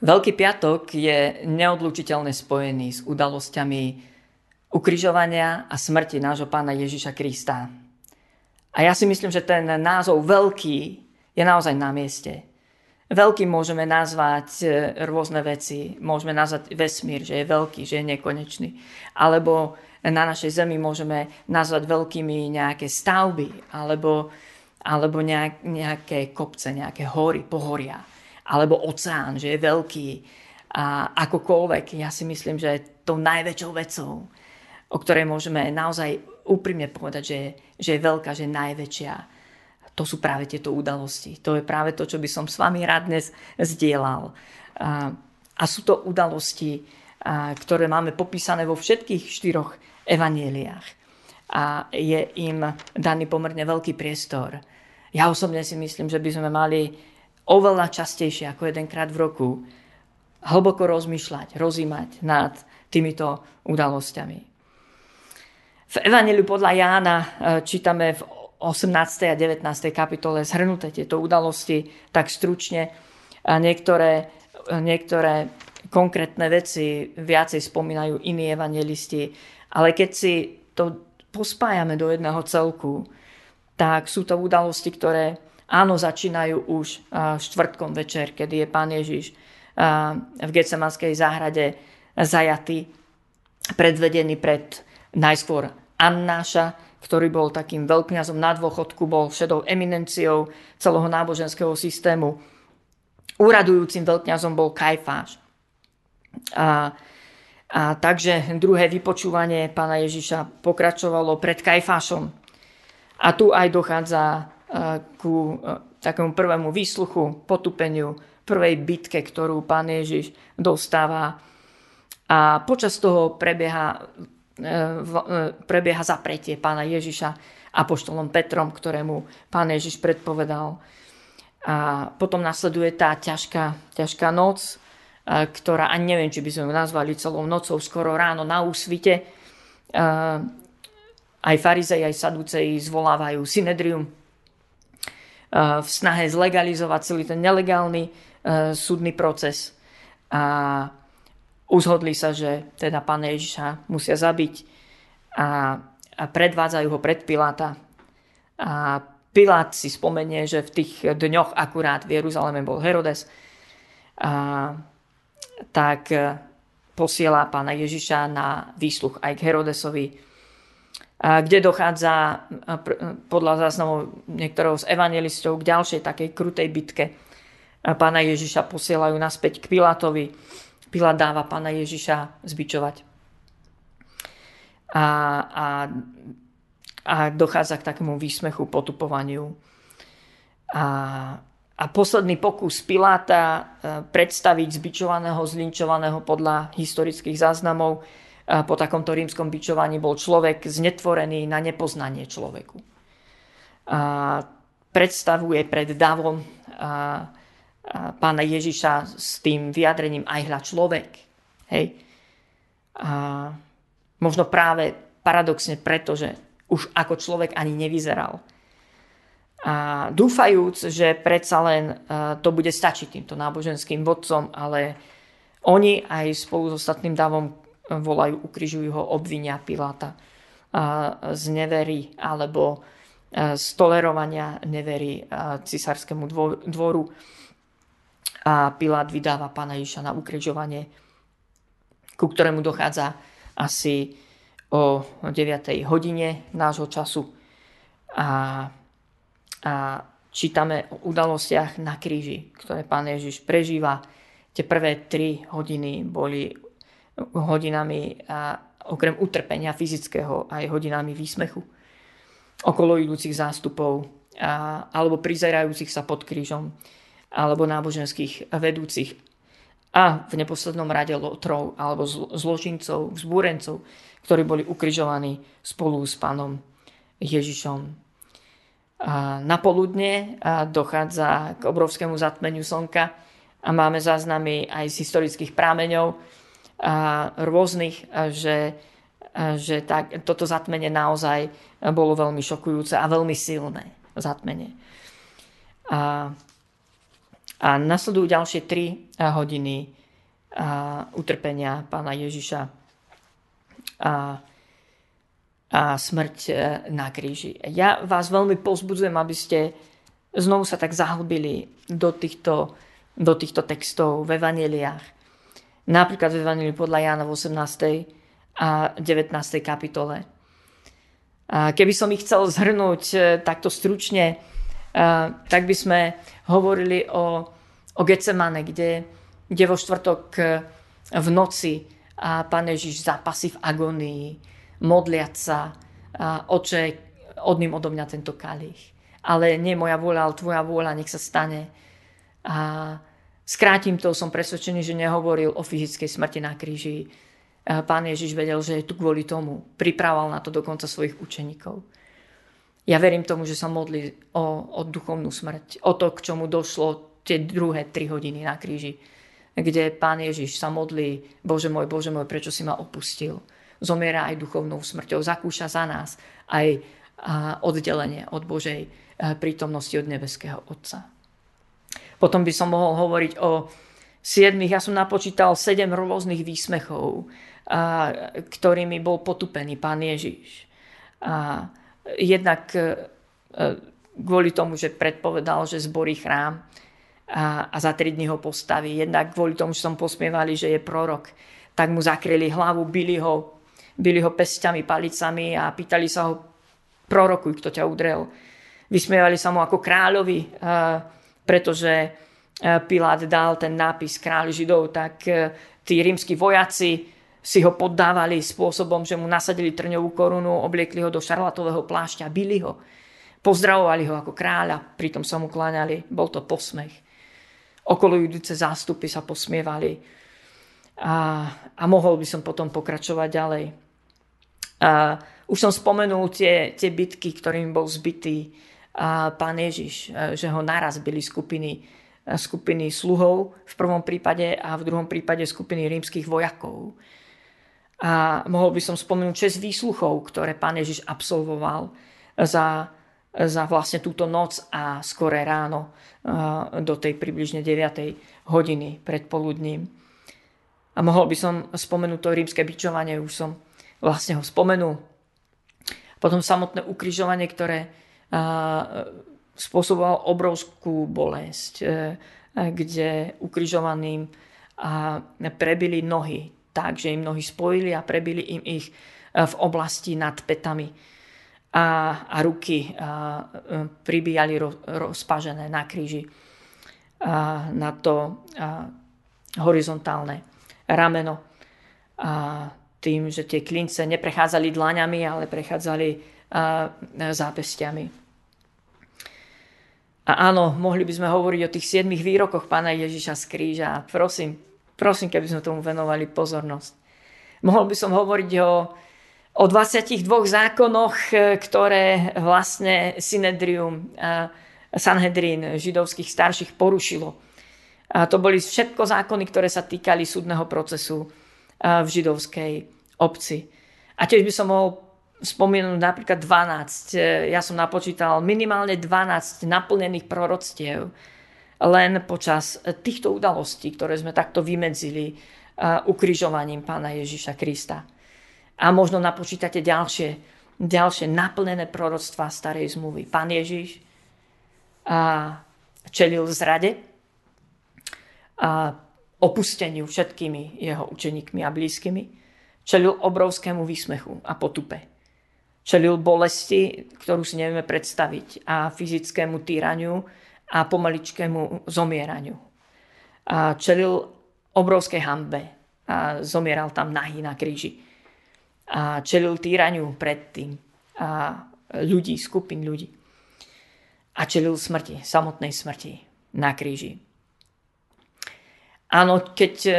Veľký piatok je neodlučiteľne spojený s udalosťami ukrižovania a smrti nášho pána Ježiša Krista. A ja si myslím, že ten názov veľký je naozaj na mieste. Veľký môžeme nazvať e, rôzne veci. Môžeme nazvať vesmír, že je veľký, že je nekonečný. Alebo na našej Zemi môžeme nazvať veľkými nejaké stavby, alebo, alebo nejaké kopce, nejaké hory, pohoria alebo oceán, že je veľký a akokoľvek. Ja si myslím, že je tou najväčšou vecou, o ktorej môžeme naozaj úprimne povedať, že, že je veľká, že je najväčšia. To sú práve tieto udalosti. To je práve to, čo by som s vami rád dnes zdieľal. A, a sú to udalosti, a, ktoré máme popísané vo všetkých štyroch evanieliách. A je im daný pomerne veľký priestor. Ja osobne si myslím, že by sme mali oveľa častejšie ako jedenkrát v roku hlboko rozmýšľať, rozímať nad týmito udalosťami. V Evangeliu podľa Jána e, čítame v 18. a 19. kapitole zhrnuté tieto udalosti tak stručne. A niektoré, e, niektoré konkrétne veci viacej spomínajú iní evangelisti, ale keď si to pospájame do jedného celku, tak sú to udalosti, ktoré Áno, začínajú už štvrtkom večer, kedy je pán Ježiš v Getsemanskej záhrade zajatý, predvedený pred najskôr Annáša, ktorý bol takým veľkňazom na dôchodku, bol šedou eminenciou celého náboženského systému. Úradujúcim veľkňazom bol Kajfáš. A, a takže druhé vypočúvanie pána Ježiša pokračovalo pred Kajfášom. A tu aj dochádza ku takému prvému výsluchu, potupeniu, prvej bitke, ktorú pán Ježiš dostáva. A počas toho prebieha, e, e, prebieha zapretie pána Ježiša apoštolom Petrom, ktorému pán Ježiš predpovedal. A potom nasleduje tá ťažká, ťažká noc, ktorá, ani neviem, či by sme ju nazvali celou nocou, skoro ráno na úsvite. Aj farizej, aj saduceji zvolávajú synedrium, v snahe zlegalizovať celý ten nelegálny e, súdny proces. A uzhodli sa, že teda pána Ježiša musia zabiť a, a predvádzajú ho pred Piláta. A Pilát si spomenie, že v tých dňoch akurát v Jeruzaleme bol Herodes. A, tak e, posiela pána Ježiša na výsluch aj k Herodesovi kde dochádza podľa záznamov niektorého z evangelistov k ďalšej takej krutej bitke. Pána Ježiša posielajú naspäť k Pilátovi. Pilát dáva pána Ježiša zbičovať. A, a, a dochádza k takému výsmechu, potupovaniu. A, a posledný pokus Piláta e, predstaviť zbičovaného, zlinčovaného podľa historických záznamov po takomto rímskom bičovaní bol človek znetvorený na nepoznanie človeku. A predstavuje pred davom a, a pána Ježiša s tým vyjadrením aj hľa človek. Hej. A možno práve paradoxne preto, že už ako človek ani nevyzeral. A dúfajúc, že predsa len to bude stačiť týmto náboženským vodcom, ale oni aj spolu s ostatným davom volajú, ukrižujú ho, obvinia Piláta z nevery alebo z tolerovania nevery cisárskému dvoru. A Pilát vydáva pána Ježiša na ukrižovanie, ku ktorému dochádza asi o 9. hodine nášho času. A, a čítame o udalostiach na kríži, ktoré pán Ježiš prežíva. Tie prvé tri hodiny boli hodinami a okrem utrpenia fyzického aj hodinami výsmechu okolo idúcich zástupov a, alebo prizerajúcich sa pod krížom alebo náboženských vedúcich a v neposlednom rade lotrov alebo zločincov, vzbúrencov, ktorí boli ukrižovaní spolu s pánom Ježišom. A na poludne dochádza k obrovskému zatmeniu slnka a máme záznamy aj z historických prámeňov, rôznych, že, že tak, toto zatmenie naozaj bolo veľmi šokujúce a veľmi silné zatmenie. A, A nasledujú ďalšie 3 hodiny utrpenia pána Ježiša a, a smrť na kríži. Ja vás veľmi pozbudzujem, aby ste znovu sa tak zahlbili do týchto, do týchto textov v evaneliách. Napríklad v evanelii podľa Jána v 18. a 19. kapitole. Keby som ich chcel zhrnúť e, takto stručne, e, tak by sme hovorili o, o Getsemane, kde, kde vo štvrtok e, v noci a pán Ježiš zapasí v agonii, modliať sa, a oče, odním odo mňa tento kalich ale nie moja vôľa, ale tvoja vôľa, nech sa stane. A skrátim to, som presvedčený, že nehovoril o fyzickej smrti na kríži. Pán Ježiš vedel, že je tu kvôli tomu. Pripravoval na to dokonca svojich učeníkov. Ja verím tomu, že sa modlí o, o duchovnú smrť, o to, k čomu došlo tie druhé tri hodiny na kríži, kde pán Ježiš sa modlí, Bože môj, Bože môj, prečo si ma opustil. Zomiera aj duchovnou smrťou, zakúša za nás aj oddelenie od Božej Eh, prítomnosti od nebeského Otca. Potom by som mohol hovoriť o siedmých, ja som napočítal sedem rôznych výsmechov, ktorými bol potupený pán Ježiš. A jednak eh, kvôli tomu, že predpovedal, že zborí chrám a, a za tri dní ho postaví. Jednak kvôli tomu, že som posmievali, že je prorok, tak mu zakryli hlavu, byli ho, byli ho pestiami, palicami a pýtali sa ho, prorokuj, kto ťa udrel Vysmievali sa mu ako kráľovi, eh, pretože eh, Pilát dal ten nápis kráľ Židov, tak eh, tí rímsky vojaci si ho poddávali spôsobom, že mu nasadili trňovú korunu, obliekli ho do šarlatového plášťa, bili ho. Pozdravovali ho ako kráľa, pritom sa mu kláňali. Bol to posmech. Okolo idúce zástupy sa posmievali. A, a mohol by som potom pokračovať ďalej. A už som spomenul tie, tie bitky, ktorým bol zbytý pán Ježiš, e, že ho naraz byli skupiny, e, skupiny sluhov v prvom prípade a v druhom prípade skupiny rímskych vojakov. A mohol by som spomenúť 6 výsluchov, ktoré pán Ježiš absolvoval za, za vlastne túto noc a skoré ráno e, do tej približne 9. hodiny predpoludním. A mohol by som spomenúť to rímske bičovanie, už som vlastne ho spomenul. Potom samotné ukrižovanie, ktoré spôsoboval obrovskú bolesť, e, kde ukrižovaným prebili nohy tak, že im nohy spojili a prebili im ich e, v oblasti nad petami a, a ruky a, e, pribíjali ro, rozpažené na kríži a, na to a, horizontálne rameno a tým, že tie klince neprechádzali dlaňami, ale prechádzali a, zápestiami. A áno, mohli by sme hovoriť o tých siedmých výrokoch pána Ježiša z kríža. Prosím, prosím, keby sme tomu venovali pozornosť. Mohol by som hovoriť o, o 22 zákonoch, e, ktoré vlastne Synedrium, Sanhedrin židovských starších porušilo. A to boli všetko zákony, ktoré sa týkali súdneho procesu v židovskej obci. A tiež by som mohol spomenúť napríklad 12. E, ja som napočítal minimálne 12 naplnených proroctiev len počas týchto udalostí, ktoré sme takto vymedzili e, ukrižovaním pána Ježiša Krista. A možno napočítate ďalšie, ďalšie naplnené proroctvá starej zmluvy. Pán Ježiš a čelil zrade a opusteniu všetkými jeho učeníkmi a blízkymi. Čelil obrovskému výsmechu a potupe čelil bolesti, ktorú si nevieme predstaviť a fyzickému týraniu a pomalickému zomieraniu. A čelil obrovskej hambe a zomieral tam nahý na kríži. A čelil týraniu predtým a ľudí, skupín ľudí. A čelil smrti, samotnej smrti na kríži. Áno, keď e,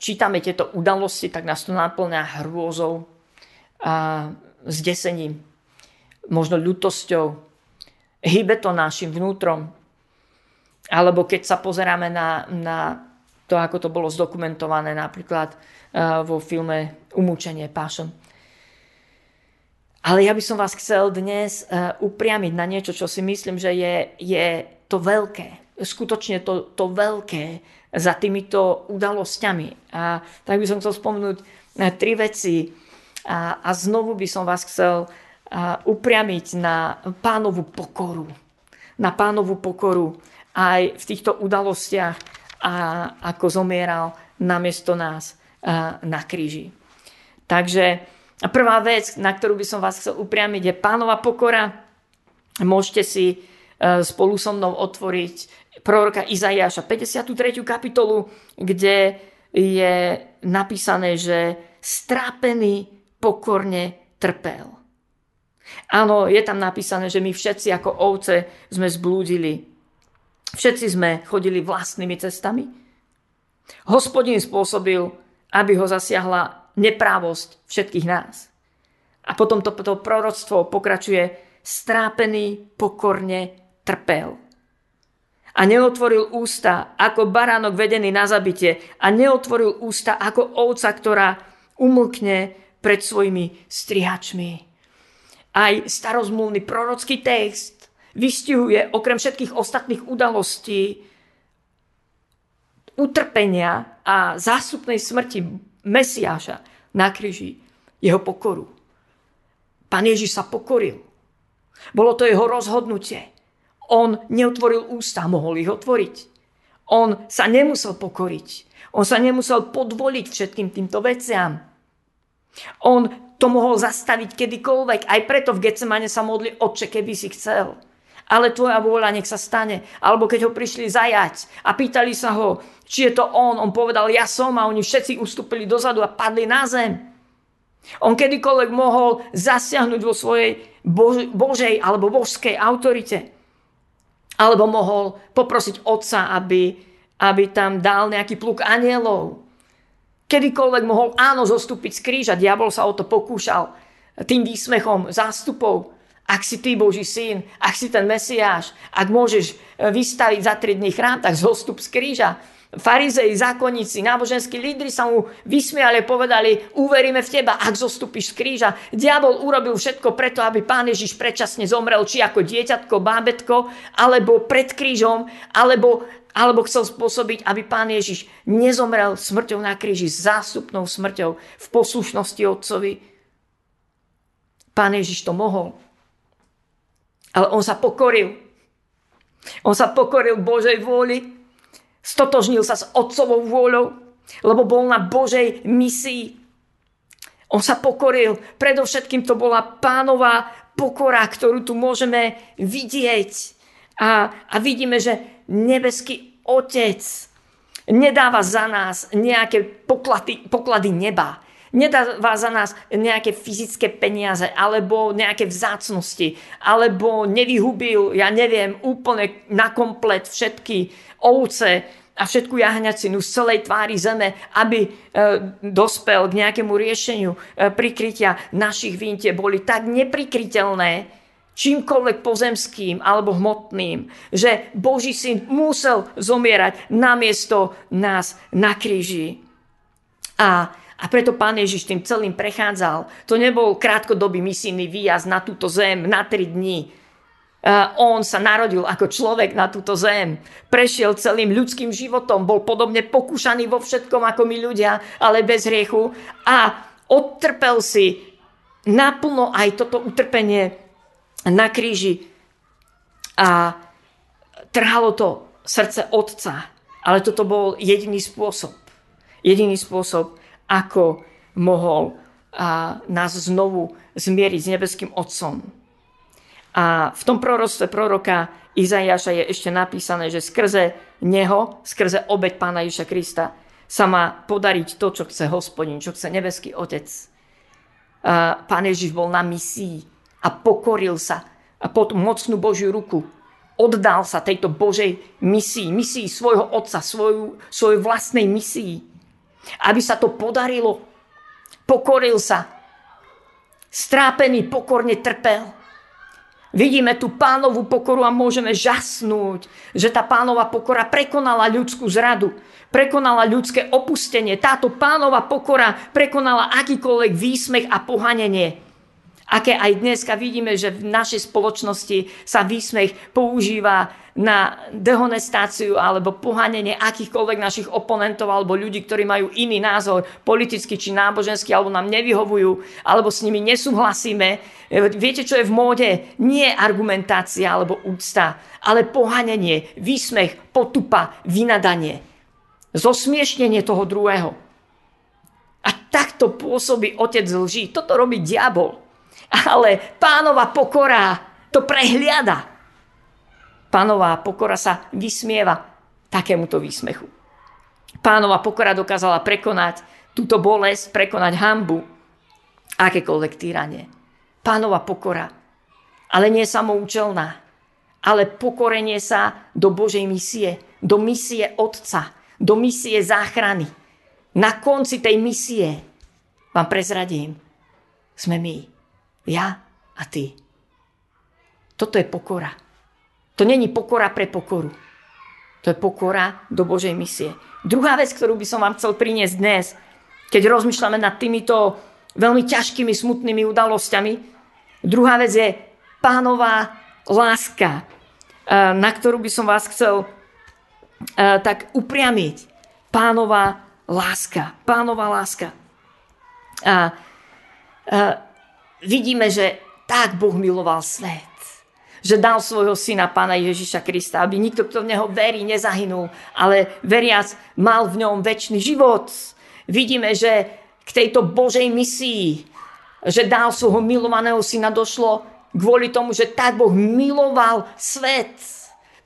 čítame tieto udalosti, tak nás to naplňa hrôzou a zdesením, možno ľutosťou. Hýbe to našim vnútrom. Alebo keď sa pozeráme na, na to, ako to bolo zdokumentované napríklad uh, vo filme Umúčenie Passion. Ale ja by som vás chcel dnes uh, upriamiť na niečo, čo si myslím, že je, je to veľké. skutočne to, to veľké za týmito udalosťami. A tak by som chcel spomenúť eh, tri veci a, a znovu by som vás chcel upriamiť na pánovu pokoru. Na pánovu pokoru aj v týchto udalostiach a ako zomieral namiesto nás na kríži. Takže prvá vec, na ktorú by som vás chcel upriamiť, je pánova pokora. Môžete si e, spolu so mnou otvoriť proroka Izaiáša 53. kapitolu, kde je napísané, že strápený pokorne trpel. Áno, je tam napísané, že my všetci ako ovce sme zblúdili. Všetci sme chodili vlastnými cestami. Hospodin spôsobil, aby ho zasiahla neprávosť všetkých nás. A potom to, to proroctvo pokračuje, strápený pokorne trpel. A neotvoril ústa ako baránok vedený na zabitie a neotvoril ústa ako ovca, ktorá umlkne pred svojimi strihačmi. Aj starozmluvný prorocký text vystihuje okrem všetkých ostatných udalostí utrpenia a zástupnej smrti Mesiáša na kríži, jeho pokoru. Pán Ježiš sa pokoril. Bolo to jeho rozhodnutie. On neotvoril ústa, mohol ich otvoriť. On sa nemusel pokoriť. On sa nemusel podvoliť všetkým týmto veciam. On to mohol zastaviť kedykoľvek. Aj preto v Getsemane sa modli, oče, keby si chcel ale tvoja vôľa nech sa stane. Alebo keď ho prišli zajať a pýtali sa ho, či je to on, on povedal, ja som a oni všetci ustúpili dozadu a padli na zem. On kedykoľvek mohol zasiahnuť vo svojej bož- božej alebo božskej autorite. Alebo mohol poprosiť otca, aby, aby tam dal nejaký pluk anielov. Kedykoľvek mohol áno zostúpiť z kríža. Diabol sa o to pokúšal tým výsmechom zástupov. Ak si ty Boží syn, ak si ten Mesiáš, ak môžeš e, vystaviť za 3 dní chrám, tak zostup z kríža. Farizei, zákonníci, náboženskí lídry sa mu vysmiali povedali, uveríme v teba, ak zostupíš z kríža. Diabol urobil všetko preto, aby pán Ježiš predčasne zomrel, či ako dieťatko, bábetko, alebo pred krížom, alebo, alebo chcel spôsobiť, aby pán Ježiš nezomrel smrťou na kríži, zástupnou smrťou v poslušnosti otcovi. Pán Ježiš to mohol, ale on sa pokoril. On sa pokoril Božej vôli, stotožnil sa s otcovou vôľou, lebo bol na Božej misii. On sa pokoril. Predovšetkým to bola pánová pokora, ktorú tu môžeme vidieť. A, a vidíme, že nebeský Otec nedáva za nás nejaké poklady, poklady neba nedáva za nás nejaké fyzické peniaze, alebo nejaké vzácnosti, alebo nevyhubil, ja neviem, úplne na komplet všetky ovce a všetku jahňacinu z celej tvári zeme, aby e, dospel k nejakému riešeniu e, prikrytia našich vín. Tie boli tak neprikryteľné, čímkoľvek pozemským alebo hmotným, že Boží syn musel zomierať namiesto nás na kríži. A a preto pán Ježiš tým celým prechádzal. To nebol krátkodobý misijný výjazd na túto zem na tri dní. On sa narodil ako človek na túto zem. Prešiel celým ľudským životom. Bol podobne pokúšaný vo všetkom ako my ľudia, ale bez hriechu. A odtrpel si naplno aj toto utrpenie na kríži. A trhalo to srdce otca. Ale toto bol jediný spôsob. Jediný spôsob, ako mohol a, nás znovu zmieriť s nebeským Otcom. A v tom proroctve proroka Izaiáša je ešte napísané, že skrze neho, skrze obeď pána Ježa Krista sa má podariť to, čo chce hospodin, čo chce nebeský Otec. A pán Ježiš bol na misii a pokoril sa a pod mocnú Božiu ruku oddal sa tejto Božej misii, misii svojho Otca, svoju, svojej vlastnej misii aby sa to podarilo. Pokoril sa. Strápený pokorne trpel. Vidíme tu pánovú pokoru a môžeme žasnúť, že tá pánova pokora prekonala ľudskú zradu, prekonala ľudské opustenie. Táto pánova pokora prekonala akýkoľvek výsmech a pohanenie. Aké aj dneska vidíme, že v našej spoločnosti sa výsmech používa na dehonestáciu alebo pohanenie akýchkoľvek našich oponentov alebo ľudí, ktorí majú iný názor, politicky či náboženský, alebo nám nevyhovujú, alebo s nimi nesúhlasíme. Viete, čo je v móde? Nie argumentácia alebo úcta, ale pohanenie, výsmech, potupa, vynadanie. Zosmiešnenie toho druhého. A takto pôsobí otec lží. Toto robí diabol. Ale pánova pokora to prehliada. Pánová pokora sa vysmieva takémuto výsmechu. Pánova pokora dokázala prekonať túto bolesť, prekonať hambu, akékoľvek týranie. Pánova pokora, ale nie samoučelná, ale pokorenie sa do Božej misie, do misie Otca, do misie záchrany. Na konci tej misie vám prezradím, sme my, ja a ty. Toto je pokora. To není pokora pre pokoru. To je pokora do Božej misie. Druhá vec, ktorú by som vám chcel priniesť dnes, keď rozmýšľame nad týmito veľmi ťažkými, smutnými udalosťami. Druhá vec je pánová láska, eh, na ktorú by som vás chcel eh, tak upriamiť. Pánová láska. Pánová láska. A, a vidíme, že tak Boh miloval svet že dal svojho syna Pána Ježiša Krista, aby nikto, kto v neho verí, nezahynul, ale veriac mal v ňom väčší život. Vidíme, že k tejto Božej misii, že dal svojho milovaného syna, došlo kvôli tomu, že tak Boh miloval svet.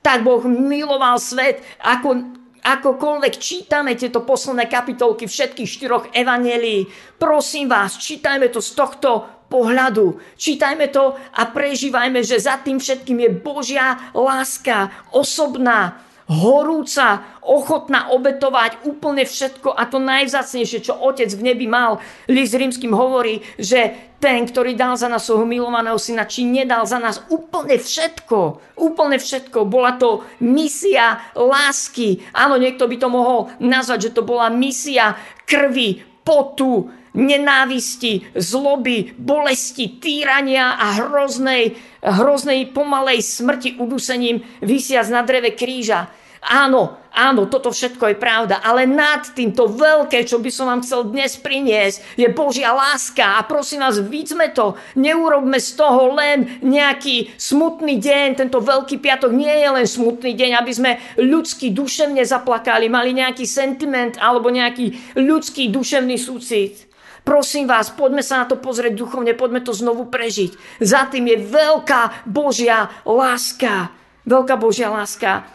Tak Boh miloval svet, ako akokoľvek čítame tieto posledné kapitolky všetkých štyroch evanelí, prosím vás, čítajme to z tohto pohľadu. Čítajme to a prežívajme, že za tým všetkým je Božia láska, osobná, horúca, ochotná obetovať úplne všetko a to najvzácnejšie, čo Otec v nebi mal. List rímským hovorí, že ten, ktorý dal za nás svojho milovaného syna, či nedal za nás úplne všetko. Úplne všetko. Bola to misia lásky. Áno, niekto by to mohol nazvať, že to bola misia krvi, potu, nenávisti, zloby, bolesti, týrania a hroznej, hroznej pomalej smrti udusením vysiac na dreve kríža. Áno, áno, toto všetko je pravda, ale nad týmto veľké, čo by som vám chcel dnes priniesť, je Božia láska a prosím vás, vidíme to, neurobme z toho len nejaký smutný deň, tento veľký piatok nie je len smutný deň, aby sme ľudský duševne zaplakali, mali nejaký sentiment alebo nejaký ľudský duševný súcit. Prosím vás, poďme sa na to pozrieť duchovne, poďme to znovu prežiť. Za tým je veľká Božia láska. Veľká Božia láska.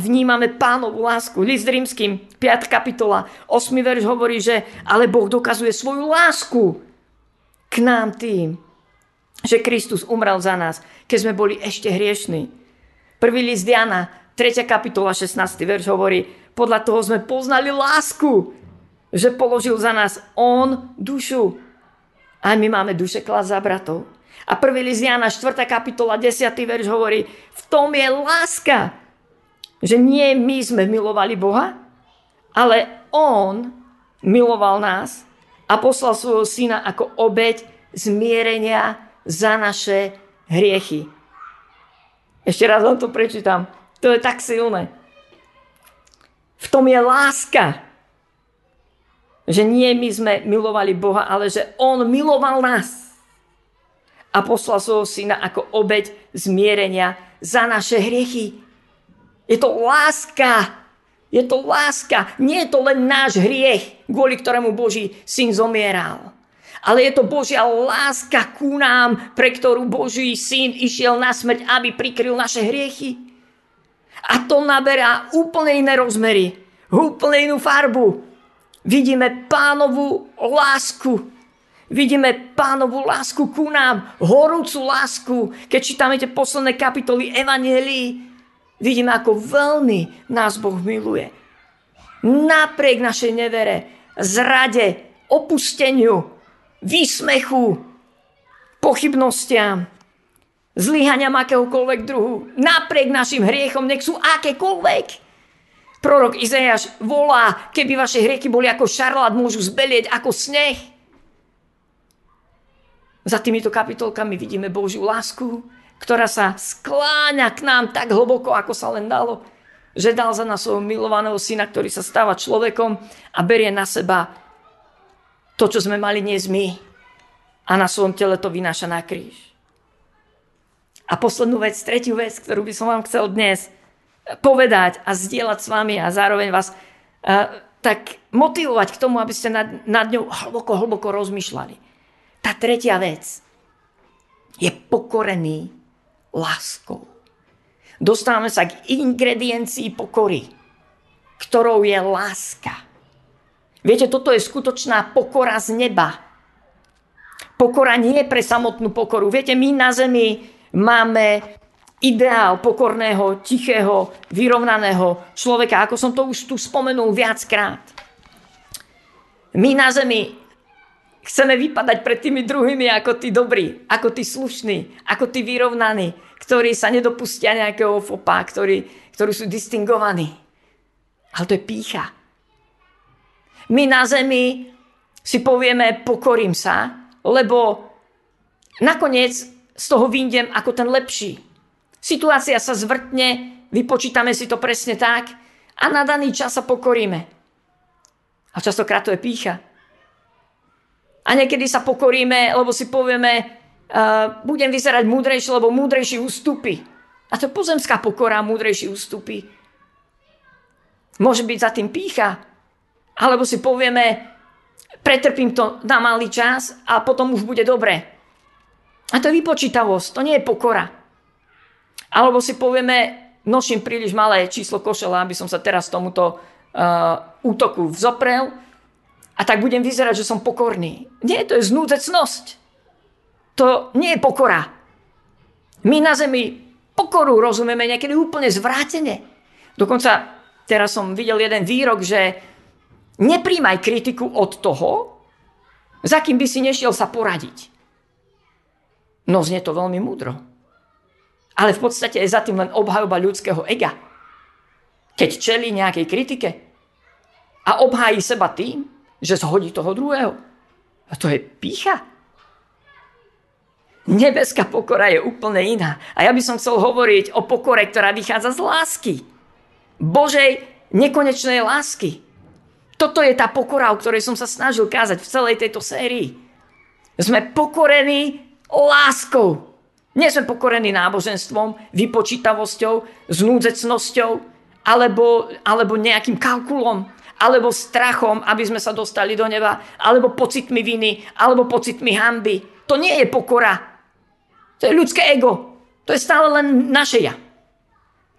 Vnímame pánovú lásku. List rímským, 5. kapitola, 8. verš hovorí, že ale Boh dokazuje svoju lásku k nám tým, že Kristus umrel za nás, keď sme boli ešte hriešní. Prvý list Jana, 3. kapitola, 16. verš hovorí, podľa toho sme poznali lásku, že položil za nás on dušu. A my máme duše klas za bratov. A prvý list Jana, 4. kapitola, 10. verš hovorí, v tom je láska, že nie my sme milovali Boha, ale On miloval nás a poslal svojho syna ako obeď zmierenia za naše hriechy. Ešte raz vám to prečítam. To je tak silné. V tom je láska. Že nie my sme milovali Boha, ale že On miloval nás. A poslal svojho syna ako obeď zmierenia za naše hriechy. Je to láska. Je to láska. Nie je to len náš hriech, kvôli ktorému Boží syn zomieral. Ale je to Božia láska ku nám, pre ktorú Boží syn išiel na smrť, aby prikryl naše hriechy. A to naberá úplne iné rozmery, úplne inú farbu. Vidíme pánovú lásku. Vidíme pánovú lásku ku nám, horúcu lásku. Keď čítame tie posledné kapitoly Evangelii, vidíme, ako veľmi nás Boh miluje. Napriek našej nevere, zrade, opusteniu, výsmechu, pochybnostiam, zlyhaniam akéhokoľvek druhu, napriek našim hriechom, nech sú akékoľvek, Prorok Izajaš volá, keby vaše hriechy boli ako šarlát, môžu zbelieť ako sneh. Za týmito kapitolkami vidíme Božiu lásku, ktorá sa skláňa k nám tak hlboko, ako sa len dalo, že dal za nás svojho milovaného syna, ktorý sa stáva človekom a berie na seba to, čo sme mali dnes my a na svojom tele to vynáša na kríž. A poslednú vec, tretiu vec, ktorú by som vám chcel dnes povedať a zdieľať s vami a zároveň vás uh, tak motivovať k tomu, aby ste nad, nad ňou hlboko, hlboko rozmýšľali. Tá tretia vec je pokorený láskou. Dostávame sa k ingrediencii pokory, ktorou je láska. Viete, toto je skutočná pokora z neba. Pokora nie pre samotnú pokoru. Viete, my na zemi máme ideál pokorného, tichého, vyrovnaného človeka, ako som to už tu spomenul viackrát. My na zemi chceme vypadať pred tými druhými ako tí dobrí, ako tí slušní, ako tí vyrovnaní, ktorí sa nedopustia nejakého fopa, ktorí, ktorí sú distingovaní. Ale to je pícha. My na zemi si povieme, pokorím sa, lebo nakoniec z toho vyjdem ako ten lepší. Situácia sa zvrtne, vypočítame si to presne tak a na daný čas sa pokoríme. A častokrát to je pícha. A niekedy sa pokoríme, lebo si povieme, uh, budem vyzerať múdrejšie, lebo múdrejší ustupy. A to je pozemská pokora, múdrejší ústupy. Môže byť za tým pícha. Alebo si povieme, pretrpím to na malý čas a potom už bude dobre. A to je vypočítavosť, to nie je pokora. Alebo si povieme, nosím príliš malé číslo košela, aby som sa teraz tomuto uh, útoku vzoprel a tak budem vyzerať, že som pokorný. Nie, to je znúdecnosť. To nie je pokora. My na zemi pokoru rozumieme niekedy úplne zvrátene. Dokonca teraz som videl jeden výrok, že nepríjmaj kritiku od toho, za kým by si nešiel sa poradiť. No znie to veľmi múdro. Ale v podstate je za tým len obhajoba ľudského ega. Keď čelí nejakej kritike a obhájí seba tým, že zhodí toho druhého. A to je pícha. Nebeská pokora je úplne iná. A ja by som chcel hovoriť o pokore, ktorá vychádza z lásky. Božej nekonečnej lásky. Toto je tá pokora, o ktorej som sa snažil kázať v celej tejto sérii. Sme pokorení láskou. Nie sme pokorení náboženstvom, vypočítavosťou, znúdzecnosťou, alebo, alebo nejakým kalkulom, alebo strachom, aby sme sa dostali do neba, alebo pocitmi viny, alebo pocitmi hamby. To nie je pokora. To je ľudské ego. To je stále len naše ja.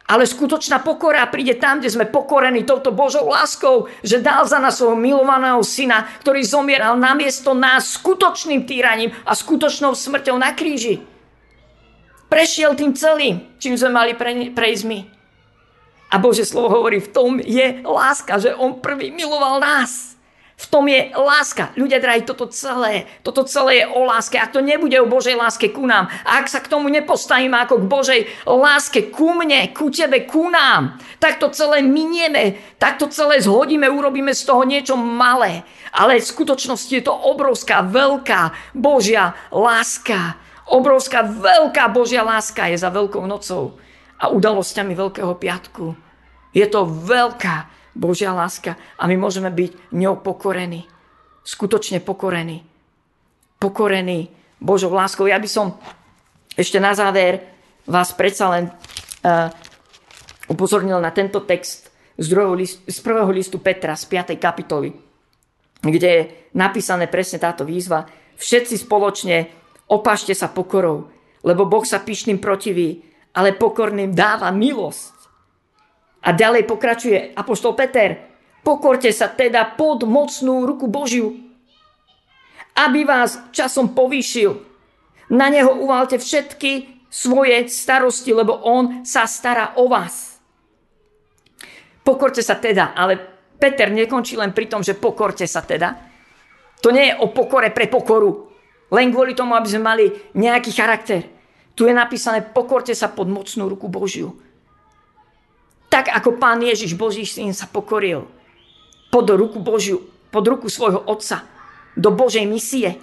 Ale skutočná pokora príde tam, kde sme pokorení touto Božou láskou, že dal za nás svojho milovaného syna, ktorý zomieral namiesto nás skutočným týraním a skutočnou smrťou na kríži. Prešiel tým celým, čím sme mali pre, prejsť my. A Bože slovo hovorí, v tom je láska, že On prvý miloval nás. V tom je láska. Ľudia drahí, toto celé, toto celé je o láske. Ak to nebude o Božej láske ku nám, ak sa k tomu nepostavíme ako k Božej láske ku mne, ku tebe, ku nám, tak to celé minieme, tak to celé zhodíme, urobíme z toho niečo malé. Ale v skutočnosti je to obrovská, veľká Božia láska. Obrovská, veľká Božia láska je za Veľkou nocou a udalosťami Veľkého piatku. Je to veľká Božia láska a my môžeme byť ňou pokorení. Skutočne pokorení. Pokorení Božou láskou. Ja by som ešte na záver vás predsa len uh, upozornil na tento text z, listu, z prvého listu Petra z 5. kapitoly, kde je napísané presne táto výzva. Všetci spoločne Opašte sa pokorou, lebo Boh sa pyšným protiví, ale pokorným dáva milosť. A ďalej pokračuje Apoštol Peter. Pokorte sa teda pod mocnú ruku Božiu, aby vás časom povýšil. Na neho uvalte všetky svoje starosti, lebo on sa stará o vás. Pokorte sa teda, ale Peter nekončí len pri tom, že pokorte sa teda. To nie je o pokore pre pokoru. Len kvôli tomu, aby sme mali nejaký charakter. Tu je napísané, pokorte sa pod mocnú ruku Božiu. Tak ako pán Ježiš, Boží syn, sa pokoril pod ruku Božiu, pod ruku svojho otca, do Božej misie.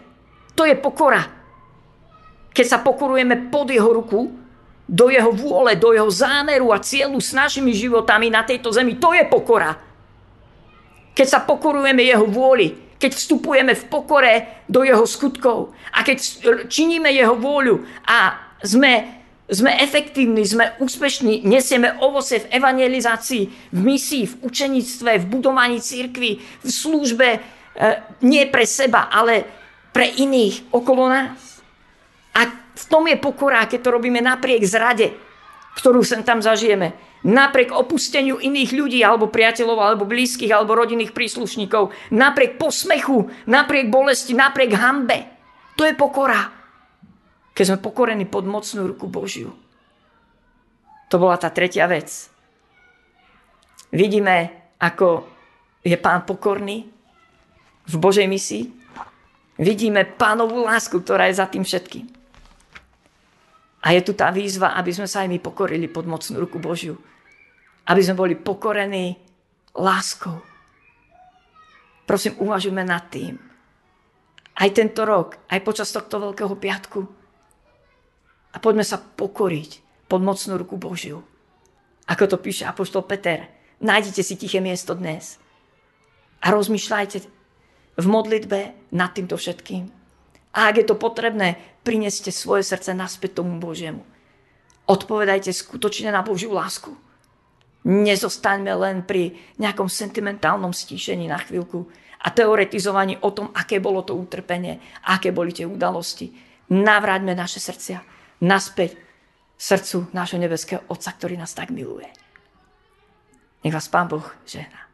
To je pokora. keď sa pokorujeme pod jeho ruku, do jeho vôle, do jeho zámeru a cieľu s našimi životami na tejto zemi, to je pokora. Keď sa pokorujeme jeho vôli, keď vstupujeme v pokore do jeho skutkov a keď činíme jeho vôľu a sme, sme efektívni, sme úspešní, nesieme ovoce v evangelizácii, v misii, v učenictve, v budovaní církvy, v službe, e, nie pre seba, ale pre iných okolo nás. A v tom je pokora, keď to robíme napriek zrade, ktorú sem tam zažijeme napriek opusteniu iných ľudí, alebo priateľov, alebo blízkych, alebo rodinných príslušníkov, napriek posmechu, napriek bolesti, napriek hambe. To je pokora. Keď sme pokorení pod mocnú ruku Božiu. To bola tá tretia vec. Vidíme, ako je pán pokorný v Božej misii. Vidíme pánovú lásku, ktorá je za tým všetkým. A je tu tá výzva, aby sme sa aj my pokorili pod mocnú ruku Božiu aby sme boli pokorení láskou. Prosím, uvažujme nad tým. Aj tento rok, aj počas tohto Veľkého piatku. A poďme sa pokoriť pod mocnú ruku Božiu. Ako to píše Apoštol Peter. Nájdite si tiché miesto dnes. A rozmýšľajte v modlitbe nad týmto všetkým. A ak je to potrebné, prineste svoje srdce naspäť tomu Božiemu. Odpovedajte skutočne na Božiu lásku. Nezostaňme len pri nejakom sentimentálnom stíšení na chvíľku a teoretizovaní o tom, aké bolo to utrpenie, aké boli tie udalosti. Navráťme naše srdcia naspäť srdcu nášho nebeského Otca, ktorý nás tak miluje. Nech vás Pán Boh žehná.